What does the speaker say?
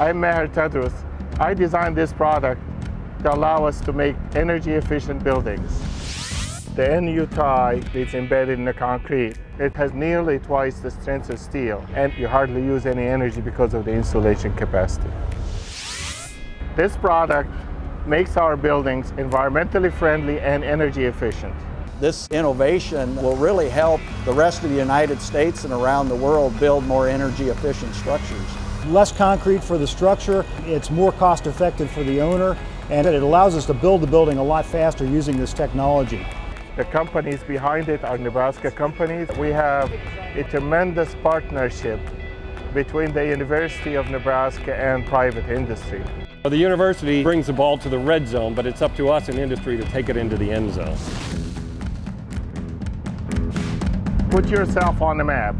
I'm Maher Tadros. I designed this product to allow us to make energy efficient buildings. The NUTie is embedded in the concrete. It has nearly twice the strength of steel and you hardly use any energy because of the insulation capacity. This product makes our buildings environmentally friendly and energy efficient. This innovation will really help the rest of the United States and around the world build more energy efficient structures. Less concrete for the structure, it's more cost effective for the owner, and it allows us to build the building a lot faster using this technology. The companies behind it are Nebraska companies. We have a tremendous partnership between the University of Nebraska and private industry. The university brings the ball to the red zone, but it's up to us in industry to take it into the end zone. Put yourself on the map.